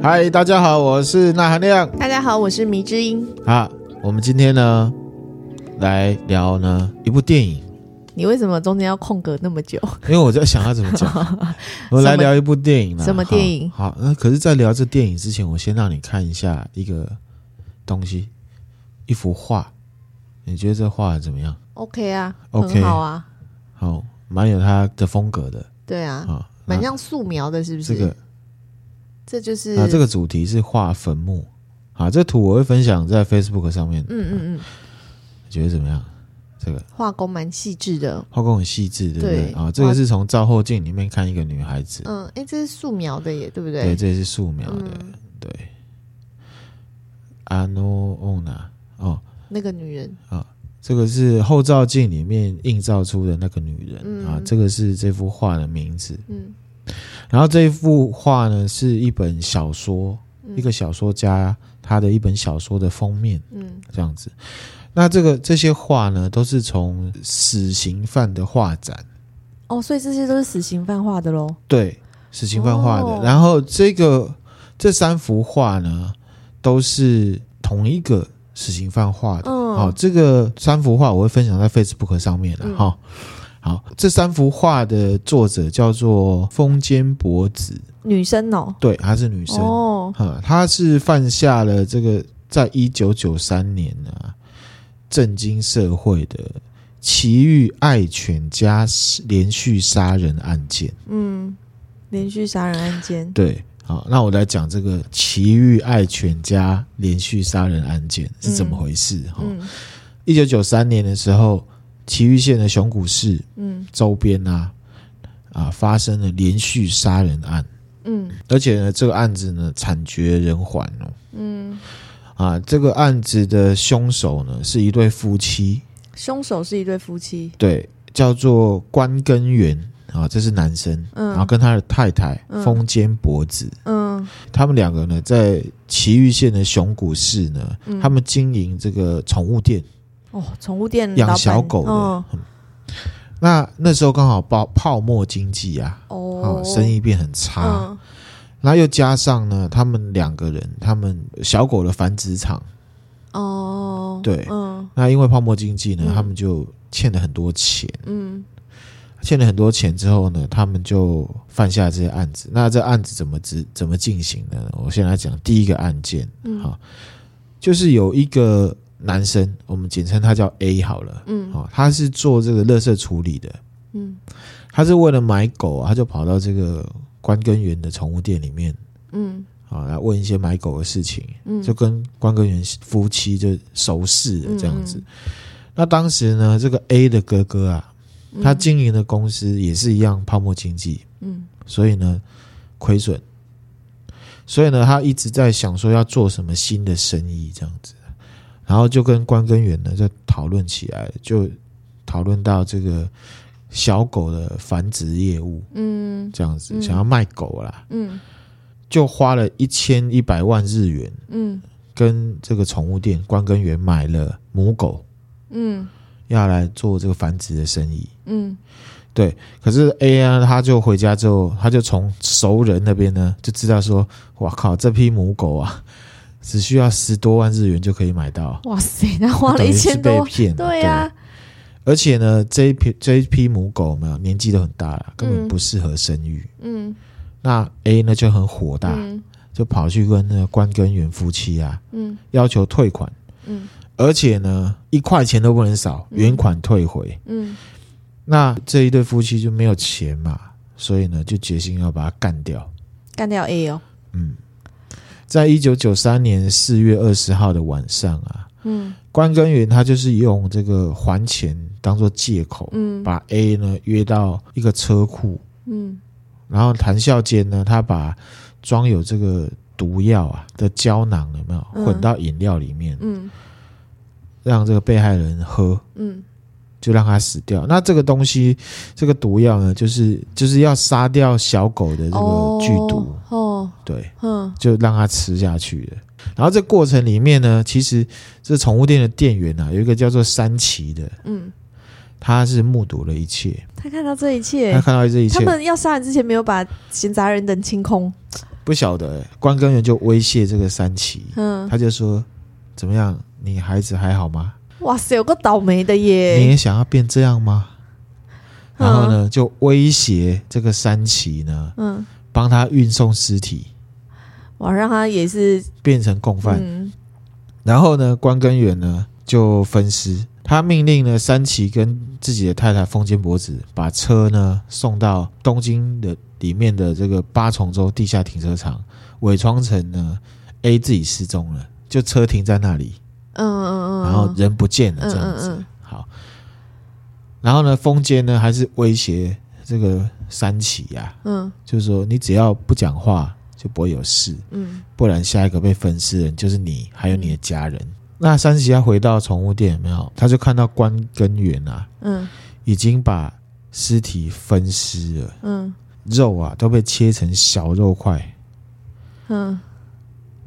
嗨，大家好，我是钠含亮。大家好，我是迷之音。啊，我们今天呢来聊呢一部电影。你为什么中间要空格那么久？因为我在想要怎么讲。我们来聊一部电影。什么电影？好，那可是，在聊这电影之前，我先让你看一下一个东西，一幅画。你觉得这画怎么样？OK 啊，OK，很好啊，好，蛮有它的风格的。对啊，蛮像素描的，是不是？这个。这就是啊，这个主题是画坟墓，啊，这图我会分享在 Facebook 上面。嗯嗯嗯，你觉得怎么样？这个画工蛮细致的，画工很细致，对不对？啊，这个是从照后镜里面看一个女孩子。嗯，哎，这是素描的耶，对不对？对，这是素描的，嗯、对。阿诺欧娜，哦，那个女人啊，这个是后照镜里面映照出的那个女人、嗯、啊，这个是这幅画的名字。嗯。然后这一幅画呢，是一本小说，嗯、一个小说家他的一本小说的封面，嗯，这样子。那这个这些画呢，都是从死刑犯的画展，哦，所以这些都是死刑犯画的喽？对，死刑犯画的。哦、然后这个这三幅画呢，都是同一个死刑犯画的。嗯，好，这个三幅画我会分享在 Facebook 上面的，哈、嗯。好，这三幅画的作者叫做风间博子，女生哦，对，她是女生。哦，她是犯下了这个在一九九三年啊，震惊社会的奇遇爱犬家连续杀人案件，嗯，连续杀人案件，对，好，那我来讲这个奇遇爱犬家连续杀人案件是怎么回事哈？一九九三年的时候。埼玉县的熊谷市，嗯，周边啊，啊，发生了连续杀人案，嗯，而且呢，这个案子呢，惨绝人寰哦，嗯，啊，这个案子的凶手呢，是一对夫妻，凶手是一对夫妻，对，叫做关根源啊，这是男生，嗯，然后跟他的太太风间博子，嗯，他们两个呢，在埼玉县的熊谷市呢，嗯，他们经营这个宠物店。哦，宠物店养小狗的，那那时候刚好泡泡沫经济啊，哦，生意变很差，嗯、然后又加上呢，他们两个人，他们小狗的繁殖场，哦，对，嗯，那因为泡沫经济呢，嗯、他们就欠了很多钱，嗯，欠了很多钱之后呢，他们就犯下这些案子。那这案子怎么执怎么进行呢？我先来讲第一个案件，嗯，好，就是有一个。男生，我们简称他叫 A 好了。嗯，哦，他是做这个垃圾处理的。嗯，他是为了买狗，他就跑到这个关根源的宠物店里面。嗯，啊，来问一些买狗的事情。嗯，就跟关根源夫妻就熟识了这样子。那当时呢，这个 A 的哥哥啊，他经营的公司也是一样泡沫经济。嗯，所以呢，亏损。所以呢，他一直在想说要做什么新的生意这样子。然后就跟关根源呢就讨论起来，就讨论到这个小狗的繁殖业务，嗯，这样子、嗯、想要卖狗啦，嗯，就花了一千一百万日元，嗯，跟这个宠物店关根源买了母狗，嗯，要来做这个繁殖的生意，嗯，对。可是 A 啊，他就回家之后，他就从熟人那边呢就知道说，哇靠，这批母狗啊。只需要十多万日元就可以买到。哇塞，那花了一千多。对呀、啊，而且呢，这一批这一批母狗没有年纪都很大了，根本不适合生育。嗯，那 A 呢就很火大，嗯、就跑去跟那个关根源夫妻啊，嗯，要求退款。嗯，而且呢，一块钱都不能少，原款退回。嗯，那这一对夫妻就没有钱嘛，所以呢，就决心要把它干掉，干掉 A 哦。嗯。在一九九三年四月二十号的晚上啊，嗯，关根源他就是用这个还钱当做借口，嗯，把 A 呢约到一个车库，嗯，然后谈笑间呢，他把装有这个毒药啊的胶囊有没有混到饮料里面，嗯，让这个被害人喝，嗯。就让它死掉。那这个东西，这个毒药呢，就是就是要杀掉小狗的这个剧毒。哦，对，嗯，就让它吃下去了。然后这过程里面呢，其实这宠物店的店员啊，有一个叫做山崎的，嗯，他是目睹了一切，他看到这一切，他看到这一切。他们要杀人之前没有把闲杂人等清空，不晓得、欸。关根源就威胁这个三奇，嗯，他就说：“怎么样，你孩子还好吗？”哇塞，有个倒霉的耶！你也想要变这样吗？然后呢，就威胁这个三奇呢，嗯，帮他运送尸体，我，让他也是变成共犯。嗯、然后呢，关根源呢就分尸，他命令呢三奇跟自己的太太风间博子把车呢送到东京的里面的这个八重洲地下停车场，伪装成呢 A 自己失踪了，就车停在那里，嗯嗯嗯，然后人不见了这样子。嗯嗯嗯好。然后呢，风间呢还是威胁这个三奇呀，嗯，就是说你只要不讲话就不会有事，嗯，不然下一个被分尸人就是你，还有你的家人。嗯、那三奇要回到宠物店有没有？他就看到关根源啊，嗯，已经把尸体分尸了，嗯，肉啊都被切成小肉块，嗯，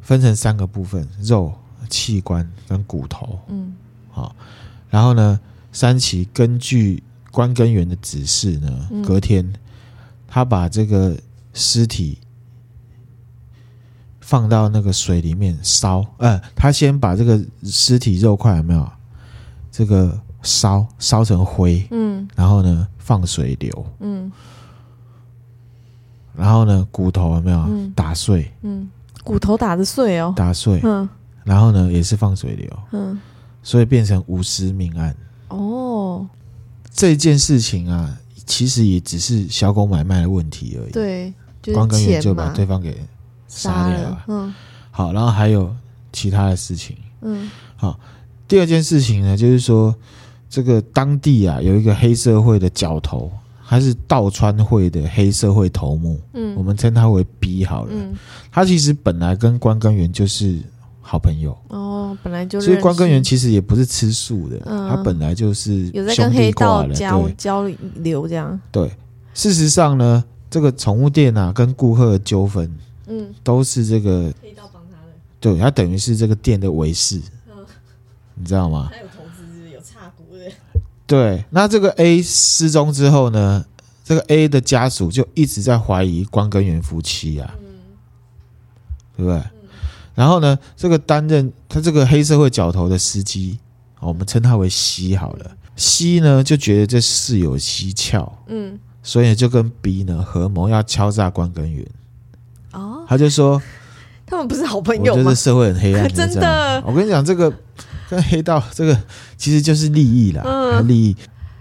分成三个部分：肉、器官跟骨头，嗯，好，然后呢？三奇根据关根源的指示呢，隔天他把这个尸体放到那个水里面烧。呃，他先把这个尸体肉块有没有这个烧烧成灰？嗯，然后呢放水流，嗯，然后呢骨头有没有打碎？嗯，骨头打的碎哦，打碎。嗯，然后呢也是放水流，嗯，所以变成无尸命案。哦，这件事情啊，其实也只是小狗买卖的问题而已。对，就是、关根源就把对方给杀掉了。嗯，好，然后还有其他的事情。嗯，好，第二件事情呢，就是说这个当地啊有一个黑社会的角头，他是道川会的黑社会头目。嗯，我们称他为 B 好了。嗯，他其实本来跟关根源就是。好朋友哦，本来就所以关根源其实也不是吃素的，嗯、他本来就是有在跟黑道交交流这样。对，事实上呢，这个宠物店啊，跟顾客的纠纷，嗯，都是这个黑道帮他的。对，他等于是这个店的维士，嗯、你知道吗？他有投资，有插股的。对，那这个 A 失踪之后呢，这个 A 的家属就一直在怀疑关根源夫妻啊，嗯，对不对？然后呢，这个担任他这个黑社会角头的司机，我们称他为西好了。西呢就觉得这事有蹊跷，嗯，所以就跟 B 呢合谋要敲诈关根源。哦，他就说他们不是好朋友吗？我觉得社会很黑暗，真的。我跟你讲，这个跟黑道这个其实就是利益啦，嗯、利益。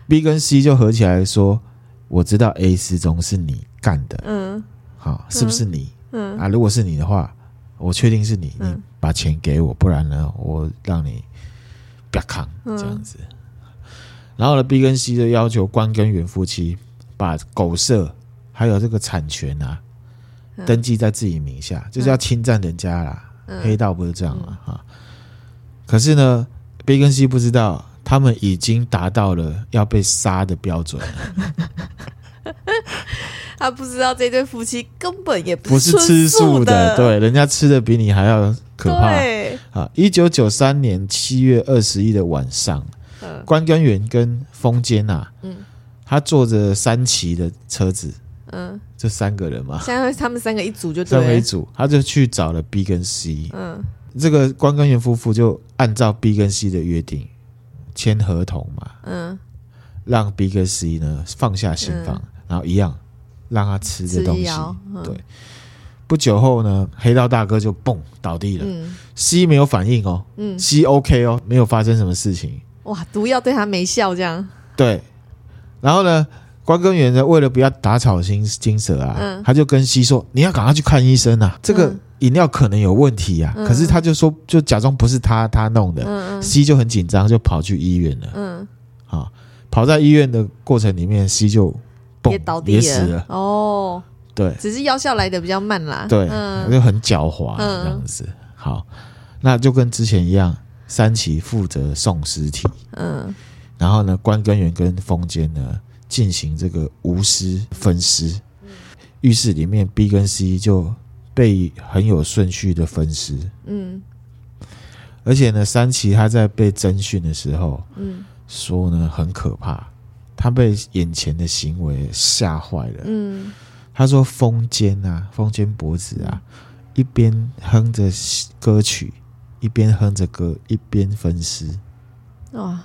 B 跟 C 就合起来说，我知道 A 失踪是你干的，嗯，好，是不是你？嗯啊，如果是你的话。我确定是你，你把钱给我，不然呢，我让你不要扛这样子。然后呢，B 跟 C 就要求关根源夫妻把狗舍还有这个产权啊登记在自己名下，就是要侵占人家啦。黑道不是这样嘛？哈。可是呢，B 跟 C 不知道，他们已经达到了要被杀的标准。他不知道这对夫妻根本也不是吃素的，对，人家吃的比你还要可怕。对，啊，一九九三年七月二十一的晚上，关根源跟风间呐，嗯，他坐着三骑的车子，嗯，这三个人嘛，现在他们三个一组就对，三个一组，他就去找了 B 跟 C，嗯，这个关根源夫妇就按照 B 跟 C 的约定签合同嘛，嗯，让 B 跟 C 呢放下心防，然后一样。让他吃这东西，嗯、对。不久后呢，黑道大哥就嘣倒地了。嗯、C 没有反应哦，嗯，C OK 哦，没有发生什么事情。哇，毒药对他没效，这样。对。然后呢，关根源呢，为了不要打草惊惊蛇啊，嗯、他就跟 C 说：“你要赶快去看医生啊，这个饮料可能有问题啊。嗯”可是他就说，就假装不是他他弄的。C 就很紧张，就跑去医院了。嗯。好，跑在医院的过程里面，C 就。也倒地了，也死了哦。对，只是药效来的比较慢啦。对，嗯、就很狡猾这样子。嗯、好，那就跟之前一样，三奇负责送尸体。嗯，然后呢，关根源跟风间呢进行这个无尸分尸。浴室里面，B 跟 C 就被很有顺序的分尸。嗯，而且呢，三奇他在被侦讯的时候，嗯，说呢很可怕。他被眼前的行为吓坏了。嗯，他说：“风间啊，风间脖子啊，一边哼着歌曲，一边哼着歌，一边分尸。”哇，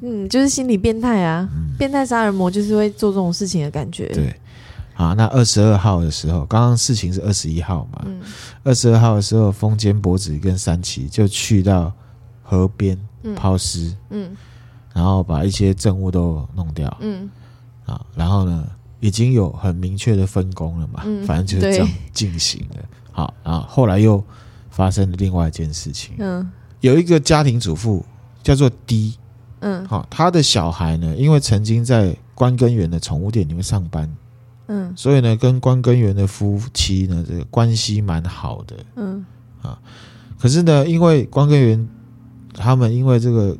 嗯，就是心理变态啊，嗯、变态杀人魔就是会做这种事情的感觉。对，啊，那二十二号的时候，刚刚事情是二十一号嘛？二十二号的时候，风间博子跟三崎就去到河边抛尸，嗯，然后把一些证物都弄掉，嗯，啊，然后呢，已经有很明确的分工了嘛，嗯、反正就是这样进行的。好，然后后来又发生了另外一件事情，嗯，有一个家庭主妇。叫做 D，嗯，好，他的小孩呢，因为曾经在关根源的宠物店里面上班，嗯，所以呢，跟关根源的夫妻呢，这个关系蛮好的，嗯，啊，可是呢，因为关根源他们因为这个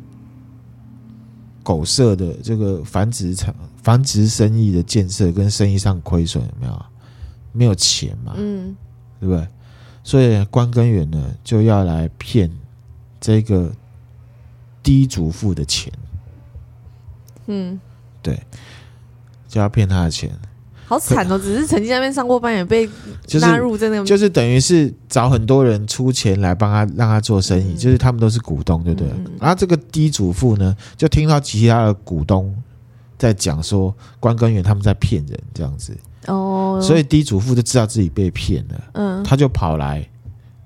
狗舍的这个繁殖场、繁殖生意的建设跟生意上亏损，有没有？没有钱嘛，嗯，对不对？所以关根源呢，就要来骗这个。低主妇的钱，嗯，对，就要骗他的钱，好惨哦！只是曾经在那边上过班，也被纳入在那个，就是等于是找很多人出钱来帮他，让他做生意，就是他们都是股东，对不对？然后这个低主妇呢，就听到其他的股东在讲说关根源他们在骗人这样子哦，所以低主妇就知道自己被骗了，嗯，他就跑来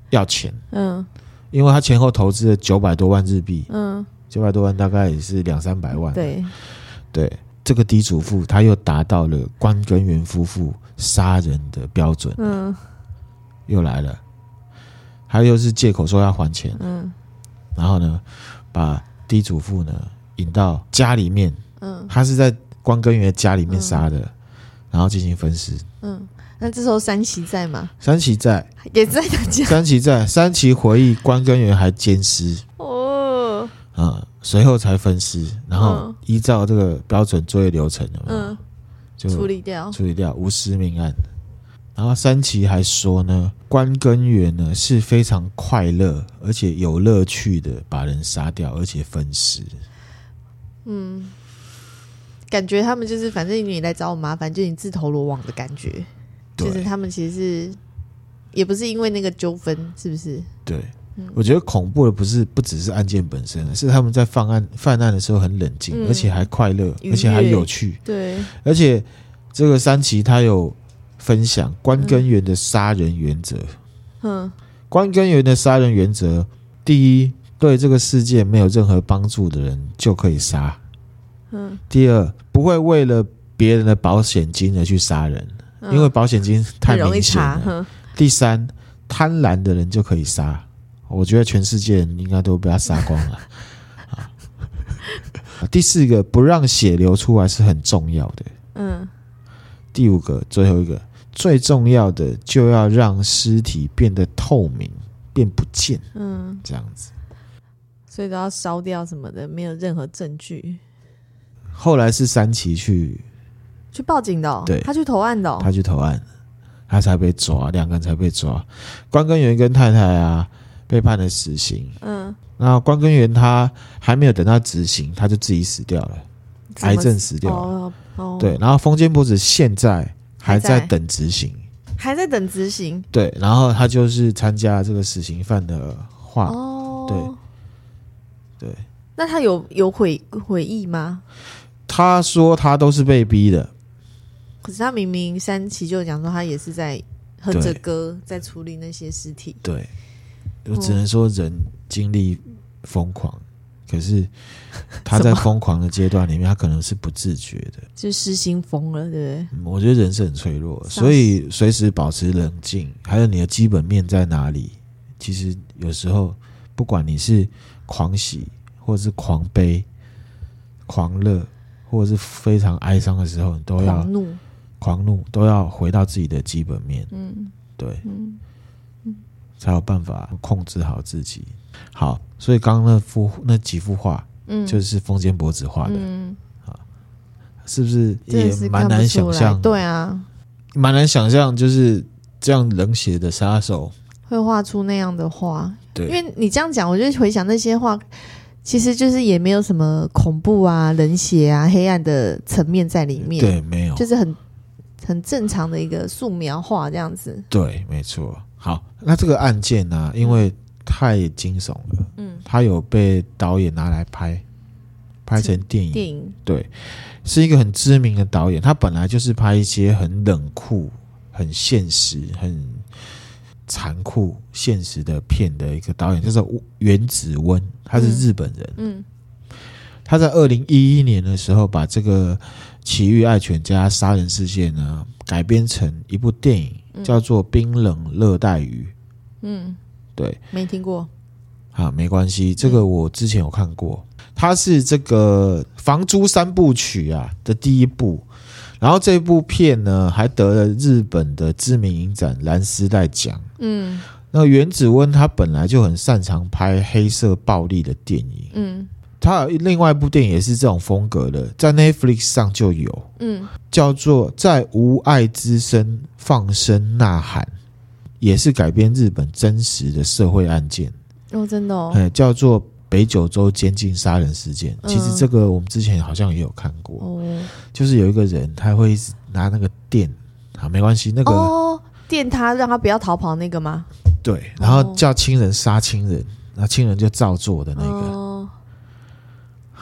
要钱，嗯。因为他前后投资了九百多万日币，嗯，九百多万大概也是两三百万，对，对，这个低祖父他又达到了关根源夫妇杀人的标准，嗯，又来了，他又是借口说要还钱，嗯，然后呢，把低祖父呢引到家里面，嗯，他是在关根源家里面杀的，然后进行分尸，嗯。那这时候三崎在吗？三崎在，也在他家。三崎在，三崎回忆关根源还奸尸。哦，啊，随后才分尸，然后依照这个标准作业流程的，嗯，就处理掉，处理掉无尸命案。然后三崎还说呢，关根源呢是非常快乐而且有乐趣的把人杀掉，而且分尸。嗯，感觉他们就是反正你来找我麻烦，就你自投罗网的感觉。就是他们其实是也不是因为那个纠纷，是不是？对，嗯、我觉得恐怖的不是不只是案件本身，是他们在犯案犯案的时候很冷静，嗯、而且还快乐，而且还有趣。对，而且这个三崎他有分享关根源的杀人原则。嗯，关根源的杀人原则，第一，对这个世界没有任何帮助的人就可以杀。嗯，第二，不会为了别人的保险金而去杀人。因为保险金太明显了。第三，贪婪的人就可以杀。我觉得全世界人应该都被他杀光了。啊，第四个，不让血流出来是很重要的。嗯。第五个，最后一个，最重要的就要让尸体变得透明，变不见。嗯，这样子。所以都要烧掉什么的，没有任何证据。后来是三崎去。去报警的、哦，对，他去投案的、哦，他去投案，他才被抓，两个人才被抓。关根源跟太太啊，被判了死刑。嗯，那关根源他还没有等到执行，他就自己死掉了，癌症死掉了。哦哦、对，然后风间博子现在还在等执行，还在等执行。对，然后他就是参加这个死刑犯的话，哦，对，对。那他有有悔悔意吗？他说他都是被逼的。可是他明明三期就讲说他也是在哼着歌在处理那些尸体。对，我只能说人经历疯狂，哦、可是 他在疯狂的阶段里面，他可能是不自觉的，就失心疯了，对不对？我觉得人是很脆弱，所以随时保持冷静，还有你的基本面在哪里？其实有时候不管你是狂喜，或者是狂悲、狂乐，或者是非常哀伤的时候，你都要怒。狂怒都要回到自己的基本面，嗯，对，嗯，嗯，才有办法控制好自己。好，所以刚刚那幅那几幅画，嗯，就是风间博子画的，嗯，啊，是不是也蛮难想象？对啊，蛮难想象，就是这样冷血的杀手会画出那样的画。对，因为你这样讲，我就回想那些画，其实就是也没有什么恐怖啊、冷血啊、黑暗的层面在里面。对，没有，就是很很正常的一个素描画这样子。对，没错。好，那这个案件呢、啊，因为太惊悚了，嗯，他有被导演拿来拍，拍成电影。电影对，是一个很知名的导演，他本来就是拍一些很冷酷、很现实、很。残酷现实的片的一个导演叫做原子温，他是日本人。嗯，嗯他在二零一一年的时候把这个奇遇爱犬家杀人事件呢改编成一部电影，叫做《冰冷热带鱼》。嗯，对，没听过。好，没关系，这个我之前有看过。它是这个《房租三部曲》啊的第一部。然后这部片呢，还得了日本的知名影展蓝丝带奖。嗯，那原子温他本来就很擅长拍黑色暴力的电影。嗯，他有另外一部电影也是这种风格的，在 Netflix 上就有。嗯，叫做《在无爱之声放声呐喊》，也是改编日本真实的社会案件。哦，真的哦。哎，叫做。北九州监禁杀人事件，其实这个我们之前好像也有看过，嗯、就是有一个人他会一直拿那个电，啊，没关系，那个、哦、电他让他不要逃跑那个吗？对，然后叫亲人杀亲人，那亲人就照做的那个，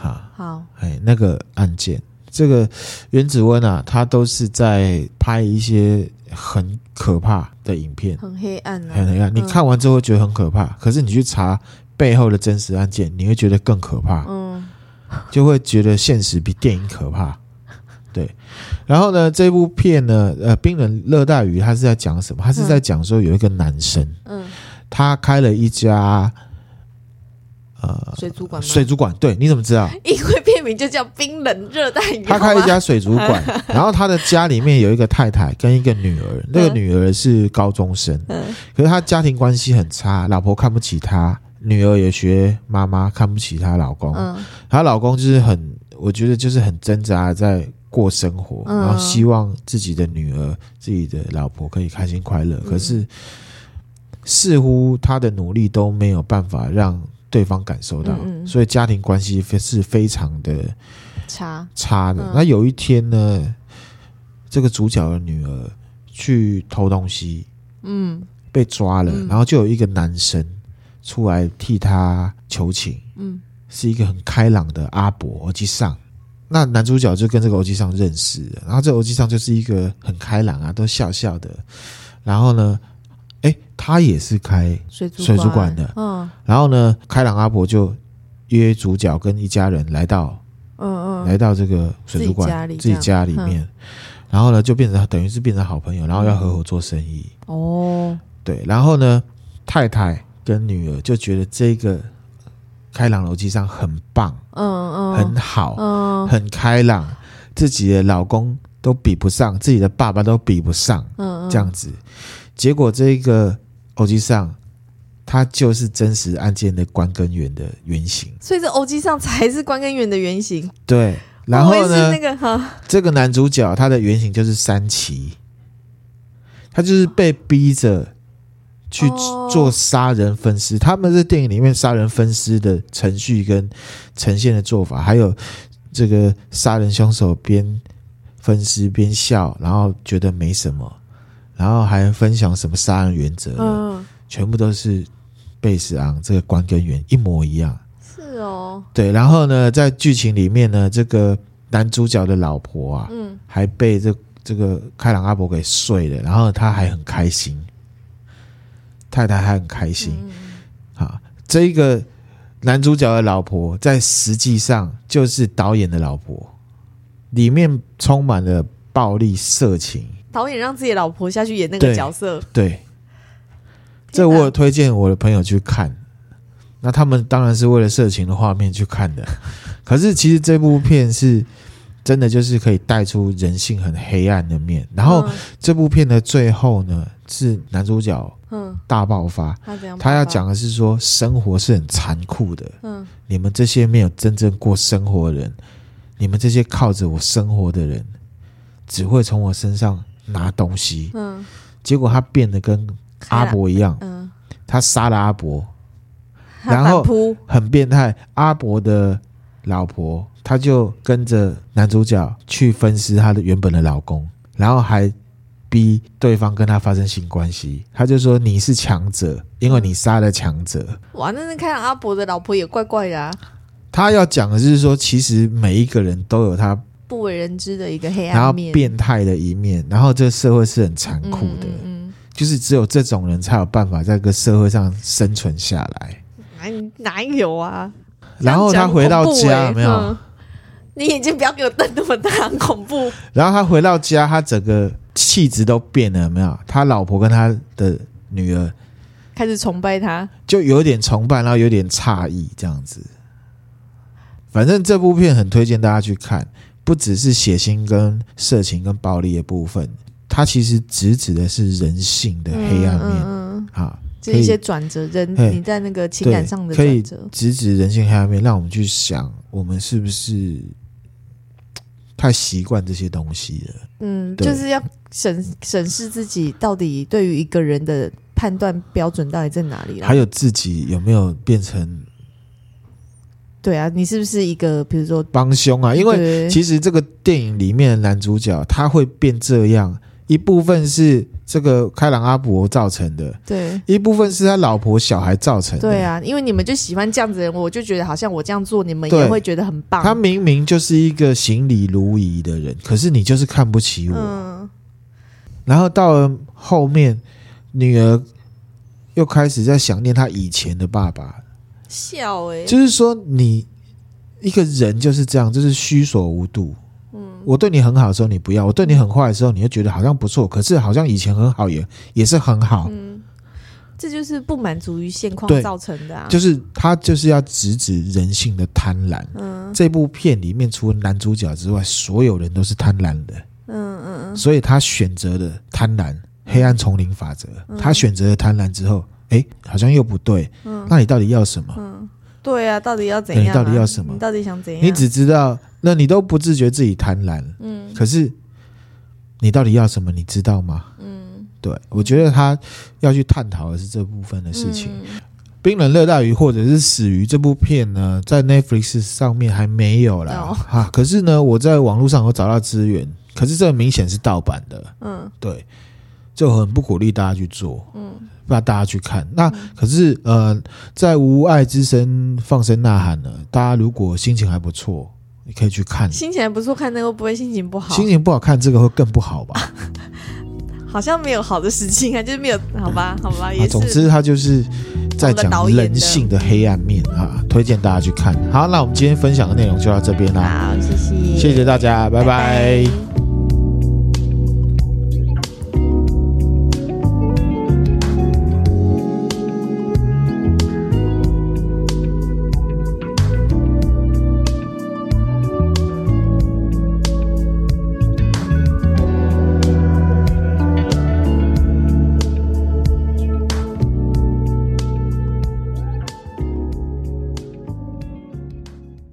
哦、好，哎，那个案件，这个原子温啊，他都是在拍一些很可怕的影片，很黑暗、啊，很黑暗，你看完之后觉得很可怕，嗯、可是你去查。背后的真实案件，你会觉得更可怕，嗯，就会觉得现实比电影可怕，对。然后呢，这部片呢，呃，冰冷热带鱼，它是在讲什么？它是在讲说有一个男生，嗯，他开了一家呃水族馆，水族馆，对，你怎么知道？因为片名就叫冰冷热带鱼。他开一家水族馆，然后他的家里面有一个太太跟一个女儿，那个女儿是高中生，嗯，可是他家庭关系很差，老婆看不起他。女儿也学妈妈看不起她老公，嗯，她老公就是很，我觉得就是很挣扎在过生活，嗯，然后希望自己的女儿、自己的老婆可以开心快乐，嗯，可是似乎他的努力都没有办法让对方感受到，嗯，所以家庭关系是非常的差差的。那有一天呢，这个主角的女儿去偷东西，嗯，被抓了，然后就有一个男生。出来替他求情，嗯，是一个很开朗的阿伯欧吉桑。那男主角就跟这个欧吉桑认识了，然后这欧吉桑就是一个很开朗啊，都笑笑的。然后呢，他也是开水族馆。的，嗯。然后呢，开朗阿伯就约主角跟一家人来到，嗯嗯，来到这个水族馆自己家里面，然后呢，就变成等于是变成好朋友，然后要合伙做生意。哦，对，然后呢，太太。跟女儿就觉得这个开朗楼梯上很棒，嗯嗯，很好，嗯，很开朗，自己的老公都比不上，自己的爸爸都比不上，嗯，这样子，结果这个欧吉桑，他就是真实案件的关根源的原型，所以这欧吉桑才是关根源的原型，对，然后呢，那个哈，这个男主角他的原型就是三崎，他就是被逼着。去做杀人分尸，他们在电影里面杀人分尸的程序跟呈现的做法，还有这个杀人凶手边分尸边笑，然后觉得没什么，然后还分享什么杀人原则，嗯，全部都是贝斯昂这个观根源一模一样。是哦，对，然后呢，在剧情里面呢，这个男主角的老婆啊，嗯，还被这这个开朗阿伯给睡了，然后他还很开心。太太还很开心，好，这一个男主角的老婆在实际上就是导演的老婆，里面充满了暴力色情。导演让自己的老婆下去演那个角色，对，对，这我有推荐我的朋友去看，那他们当然是为了色情的画面去看的，可是其实这部片是真的，就是可以带出人性很黑暗的面。然后这部片的最后呢，是男主角。嗯，大爆发。他要讲的是说，生活是很残酷的。嗯，你们这些没有真正过生活的人，你们这些靠着我生活的人，只会从我身上拿东西。嗯，结果他变得跟阿伯一样。嗯，他杀了阿伯，然后很变态。阿伯的老婆，他就跟着男主角去分尸他的原本的老公，然后还逼对方跟他发生性关系。他就说你是强者，因为你杀了强者。哇，那那看阿伯的老婆也怪怪的啊。他要讲的就是说，其实每一个人都有他不为人知的一个黑暗面，然后变态的一面，然后这个社会是很残酷的。嗯就是只有这种人才有办法在这个社会上生存下来。哪哪有啊？然后他回到家，有没有、嗯？你眼睛不要给我瞪那么大，很恐怖。然后他回到家，他整个气质都变了，有没有？他老婆跟他的女儿开始崇拜他，就有点崇拜，然后有点诧异，这样子。反正这部片很推荐大家去看，不只是血腥、跟色情、跟暴力的部分。它其实直指的是人性的黑暗面，嗯嗯、啊，这一些转折，人你在那个情感上的转折，直指人性黑暗面，让我们去想，我们是不是太习惯这些东西了？嗯，就是要审审视自己，到底对于一个人的判断标准到底在哪里？还有自己有没有变成？对啊，你是不是一个比如说帮凶啊？因为其实这个电影里面的男主角他会变这样。一部分是这个开朗阿伯造成的，对；一部分是他老婆小孩造成的，对啊。因为你们就喜欢这样子的人，我就觉得好像我这样做，你们也会觉得很棒。他明明就是一个行礼如仪的人，可是你就是看不起我。嗯。然后到了后面，女儿又开始在想念他以前的爸爸，笑哎、欸，就是说你一个人就是这样，就是虚所无度。嗯我对你很好的时候，你不要；我对你很坏的时候，你就觉得好像不错。可是好像以前很好也也是很好。嗯，这就是不满足于现况造成的啊。就是他就是要直指人性的贪婪。嗯，这部片里面除了男主角之外，所有人都是贪婪的。嗯嗯嗯。所以他选择了贪婪，黑暗丛林法则。他选择了贪婪之后，哎，好像又不对。嗯，那你到底要什么？嗯，对啊，到底要怎样？你到底要什么？你到底想怎样？你只知道。那你都不自觉自己贪婪，嗯，可是你到底要什么？你知道吗？嗯，对，我觉得他要去探讨的是这部分的事情。嗯，《冰冷热带鱼》或者是《死鱼》这部片呢，在 Netflix 上面还没有啦。啊。可是呢，我在网络上有找到资源，可是这个明显是盗版的，嗯，对，就很不鼓励大家去做，嗯，不让大家去看。那可是呃，在无爱之声放声呐喊呢，大家如果心情还不错。你可以去看，心情还不错，看那个会不会心情不好？心情不好看这个会更不好吧？好像没有好的事情啊，就是没有，好吧，好吧，也是。总之，他就是在讲人性的黑暗面啊，推荐大家去看。好，那我们今天分享的内容就到这边啦。好，谢谢，谢谢大家，拜拜。拜拜。